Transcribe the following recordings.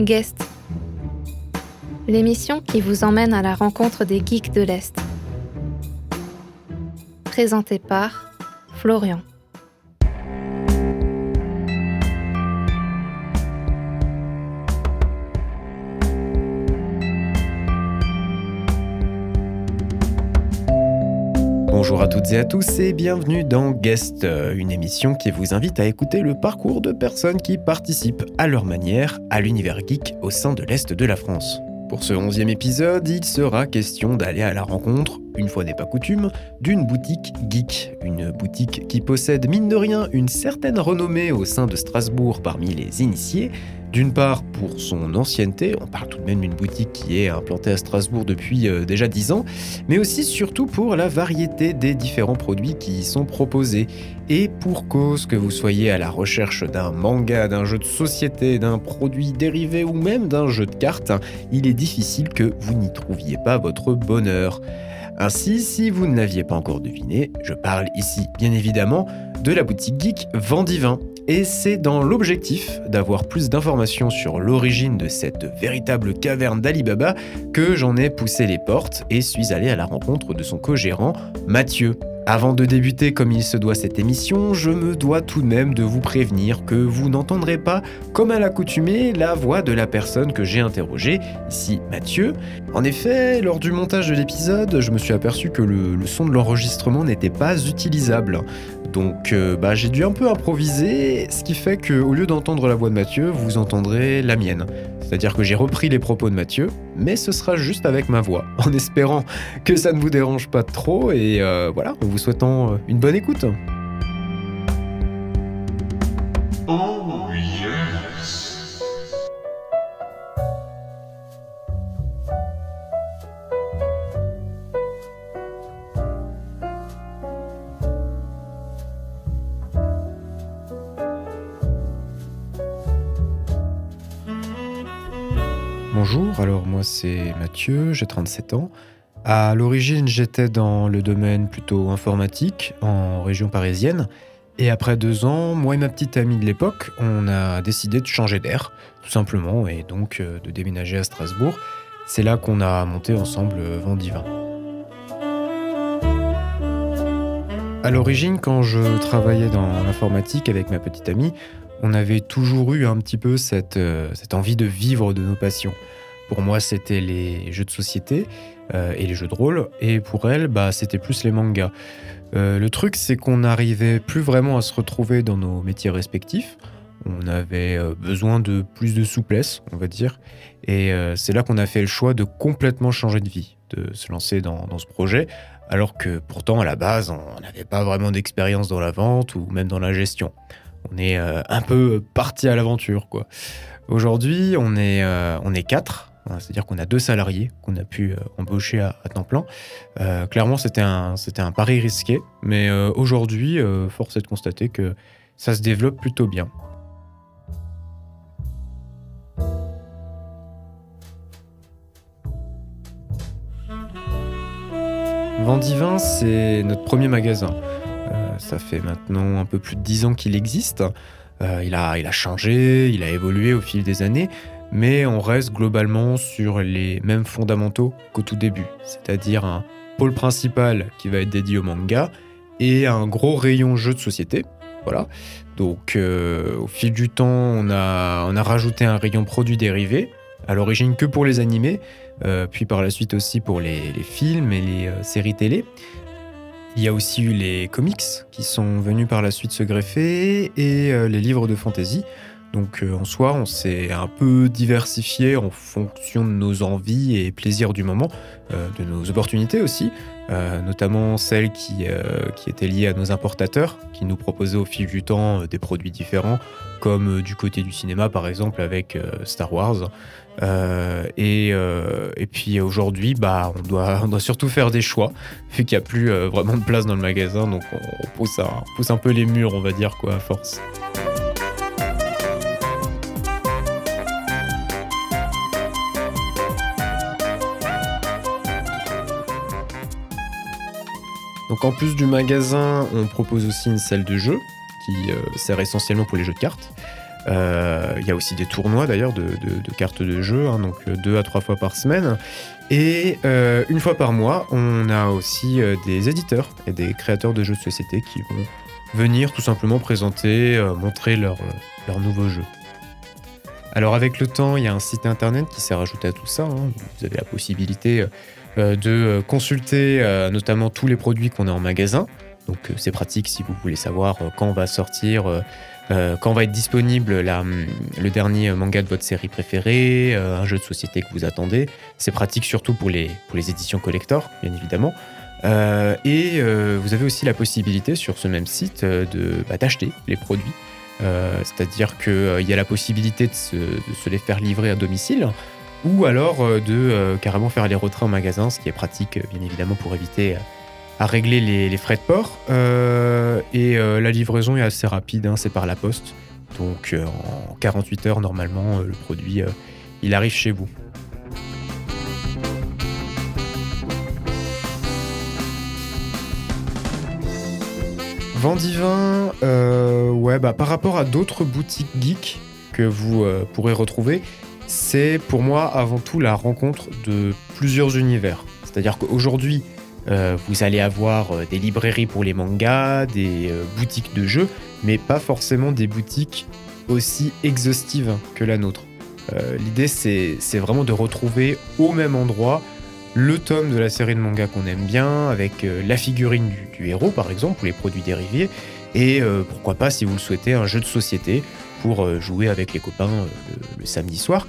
Guest. L'émission qui vous emmène à la rencontre des geeks de l'Est. Présentée par Florian. Bonjour à toutes et à tous et bienvenue dans Guest, euh, une émission qui vous invite à écouter le parcours de personnes qui participent à leur manière à l'univers geek au sein de l'Est de la France. Pour ce onzième épisode, il sera question d'aller à la rencontre, une fois n'est pas coutume, d'une boutique geek. Une boutique qui possède mine de rien une certaine renommée au sein de Strasbourg parmi les initiés, d'une part pour son ancienneté, on parle tout de même d'une boutique qui est implantée à Strasbourg depuis euh, déjà 10 ans, mais aussi surtout pour la variété des différents produits qui y sont proposés. Et pour cause que vous soyez à la recherche d'un manga, d'un jeu de société, d'un produit dérivé ou même d'un jeu de cartes, il est difficile que vous n'y trouviez pas votre bonheur. Ainsi, si vous ne l'aviez pas encore deviné, je parle ici bien évidemment de la boutique geek Vendivin. Et c'est dans l'objectif d'avoir plus d'informations sur l'origine de cette véritable caverne d'Alibaba que j'en ai poussé les portes et suis allé à la rencontre de son co-gérant, Mathieu. Avant de débuter comme il se doit cette émission, je me dois tout de même de vous prévenir que vous n'entendrez pas, comme à l'accoutumée, la voix de la personne que j'ai interrogée, ici Mathieu. En effet, lors du montage de l'épisode, je me suis aperçu que le, le son de l'enregistrement n'était pas utilisable. Donc euh, bah, j'ai dû un peu improviser, ce qui fait qu'au lieu d'entendre la voix de Mathieu, vous entendrez la mienne. C'est-à-dire que j'ai repris les propos de Mathieu, mais ce sera juste avec ma voix, en espérant que ça ne vous dérange pas trop, et euh, voilà, en vous souhaitant euh, une bonne écoute. Bonjour, alors moi c'est Mathieu, j'ai 37 ans. À l'origine j'étais dans le domaine plutôt informatique en région parisienne. Et après deux ans, moi et ma petite amie de l'époque, on a décidé de changer d'air, tout simplement, et donc euh, de déménager à Strasbourg. C'est là qu'on a monté ensemble euh, Vendivin. À l'origine, quand je travaillais dans l'informatique avec ma petite amie, on avait toujours eu un petit peu cette, euh, cette envie de vivre de nos passions. Pour moi, c'était les jeux de société euh, et les jeux de rôle, et pour elle, bah, c'était plus les mangas. Euh, le truc, c'est qu'on n'arrivait plus vraiment à se retrouver dans nos métiers respectifs. On avait besoin de plus de souplesse, on va dire, et c'est là qu'on a fait le choix de complètement changer de vie, de se lancer dans ce projet, alors que pourtant, à la base, on n'avait pas vraiment d'expérience dans la vente ou même dans la gestion on est euh, un peu parti à l'aventure quoi. Aujourd'hui, on est euh, quatre, c'est-à-dire qu'on a deux salariés qu'on a pu euh, embaucher à, temps plein. Clairement, c'était un pari risqué, mais aujourd'hui, force est de constater que ça se développe plutôt bien. Vendivin, c'est notre premier magasin. Ça fait maintenant un peu plus de 10 ans qu'il existe. Euh, il, a, changé, il a évolué au fil des années, mais on reste globalement sur les mêmes fondamentaux qu'au tout début, c'est-à-dire un pôle principal qui va être dédié au manga et un gros rayon jeu de société. Voilà. Donc euh, au fil du temps, on a, rajouté un rayon produits dérivés, à l'origine que pour les animés, euh, puis par la suite aussi pour les, films et les séries télé. Il y a aussi eu les comics qui sont venus par la suite se greffer et euh, les livres de fantasy. Donc euh, en soi, on s'est un peu diversifié en fonction de nos envies et plaisirs du moment, euh, de nos opportunités aussi, euh, notamment celles qui, étaient liées à nos importateurs, qui nous proposaient au fil du temps des produits différents, comme du côté du cinéma par exemple avec Star Wars. Et, puis aujourd'hui, bah, on, doit, surtout faire des choix, vu qu'il n'y a plus vraiment de place dans le magasin, donc on, on pousse un, on pousse un peu les murs, on va dire, quoi, à force. Donc en plus du magasin, on propose aussi une salle de jeu qui euh, sert essentiellement pour les jeux de cartes. Euh, Il y a aussi des tournois d'ailleurs de, cartes de jeu, hein, donc euh, deux à trois fois par semaine. Et une fois par mois, on a aussi des éditeurs et des créateurs de jeux de société qui vont venir tout simplement présenter, montrer leurs leur nouveaux jeux. Alors avec le temps, il y a un site internet qui s'est rajouté à tout ça. hein. Vous avez la possibilité de euh, consulter euh, notamment tous les produits qu'on a en magasin. Donc euh, c'est pratique si vous voulez savoir euh, quand va sortir, euh, euh, quand va être disponible hum, le dernier manga de votre série préférée, euh, un jeu de société que vous attendez. C'est pratique surtout pour les, éditions collector, bien évidemment. Euh, et euh, vous avez aussi la possibilité sur ce même site euh, de, bah, d'acheter les produits. Euh, C'est-à-dire qu'il y a la possibilité de se les faire livrer à domicile ou alors euh, de euh, carrément faire les retraits en magasin, ce qui est pratique, euh, bien évidemment, pour éviter à régler les, frais de port. Et la livraison est assez rapide, hein, c'est par la poste. Donc en 48 heures, normalement, le produit, il arrive chez vous. Vendivin, ouais, bah, par rapport à d'autres boutiques geeks que vous pourrez retrouver, c'est pour moi avant tout la rencontre de plusieurs univers. C'est-à-dire qu'aujourd'hui, euh, vous allez avoir euh, des librairies pour les mangas, des euh, boutiques de jeux, mais pas forcément des boutiques aussi exhaustives que la nôtre. L'idée, c'est vraiment de retrouver au même endroit le tome de la série de manga qu'on aime bien, avec la figurine du, du héros par exemple, ou les produits dérivés, et euh, pourquoi pas, si vous le souhaitez, un jeu de société pour euh, jouer avec les copains euh, le, samedi soir.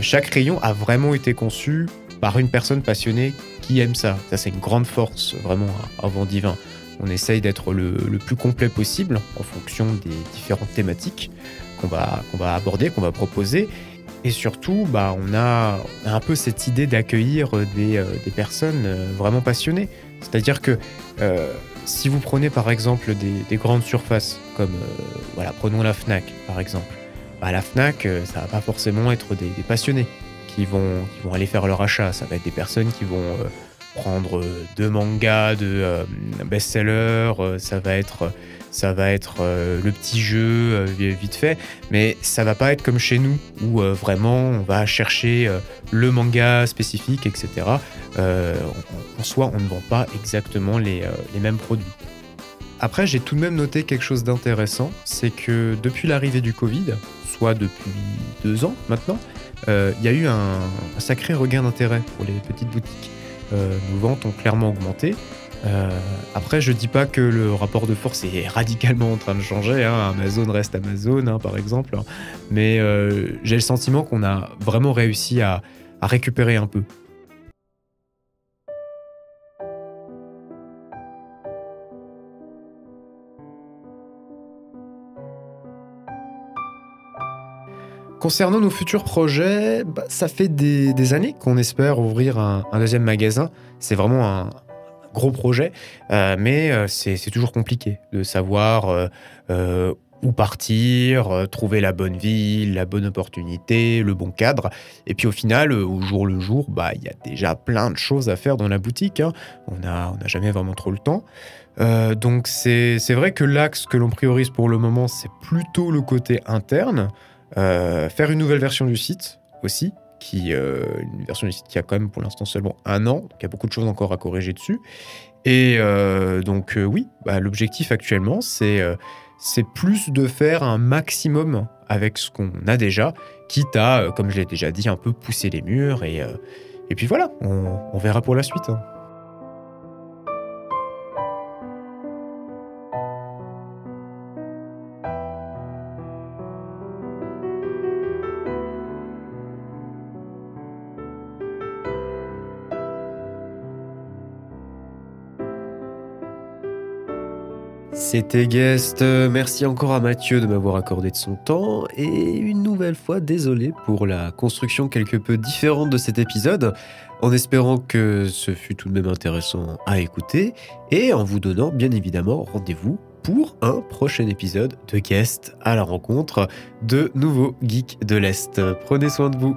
Chaque rayon a vraiment été conçu par une personne passionnée qui aime ça. Ça, c'est une grande force vraiment à, à Vendivin. On essaye d'être le, plus complet possible en fonction des différentes thématiques qu'on va, qu'on va aborder, qu'on va proposer. Et surtout, bah, on, a, un peu cette idée d'accueillir des, des personnes vraiment passionnées. C'est-à-dire que si vous prenez par exemple des, des grandes surfaces, comme euh, voilà, prenons la Fnac par exemple, bah, la Fnac, euh, ça va pas forcément être des, des passionnés qui vont, qui vont aller faire leur achat. Ça va être des personnes qui vont euh, prendre euh, deux mangas de euh, best-sellers, euh, ça va être, ça va être le petit jeu vite fait, mais ça va pas être comme chez nous où vraiment on va chercher le manga spécifique, etc. En, soi, on ne vend pas exactement les, les mêmes produits. Après, j'ai tout de même noté quelque chose d'intéressant, c'est que depuis l'arrivée du Covid, soit depuis deux ans maintenant, il y a eu un sacré regain d'intérêt pour les petites boutiques. Euh, nos ventes ont clairement augmenté. Euh, après, je dis pas que le rapport de force est radicalement en train de changer. hein. Amazon reste Amazon, hein, par exemple. Mais euh, j'ai le sentiment qu'on a vraiment réussi à récupérer un peu. Concernant nos futurs projets, bah, ça fait des, années qu'on espère ouvrir un, deuxième magasin. C'est vraiment un gros projet, euh, mais euh, c'est toujours compliqué de savoir euh, où partir, trouver la bonne ville, la bonne opportunité, le bon cadre. Et puis au final, au jour le jour, bah, il y a déjà plein de choses à faire dans la boutique. hein. On n'a on n'a jamais vraiment trop le temps. Donc c'est vrai que l'axe que l'on priorise pour le moment, c'est plutôt le côté interne. Euh, faire une nouvelle version du site aussi, qui, euh, une version du site qui a quand même pour l'instant seulement un an, donc il y a beaucoup de choses encore à corriger dessus. Et euh, donc oui, bah, l'objectif actuellement, c'est c'est plus de faire un maximum avec ce qu'on a déjà, quitte à, comme je l'ai déjà dit, un peu pousser les murs. Et, et puis voilà, on, on verra pour la suite. hein. C'était Guest. Merci encore à Mathieu de m'avoir accordé de son temps. Et une nouvelle fois, désolé pour la construction quelque peu différente de cet épisode, en espérant que ce fut tout de même intéressant à écouter, et en vous donnant bien évidemment rendez-vous pour un prochain épisode de Guest à la rencontre de nouveaux geeks de l'Est. Prenez soin de vous.